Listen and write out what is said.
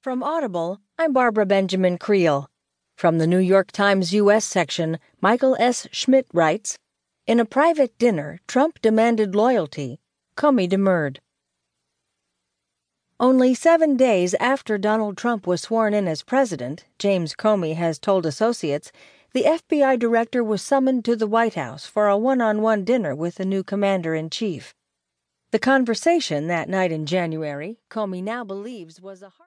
From Audible, I'm Barbara Benjamin Creel. From the New York Times U.S. section, Michael S. Schmidt writes In a private dinner, Trump demanded loyalty. Comey demurred. Only seven days after Donald Trump was sworn in as president, James Comey has told associates, the FBI director was summoned to the White House for a one on one dinner with the new commander in chief. The conversation that night in January, Comey now believes was a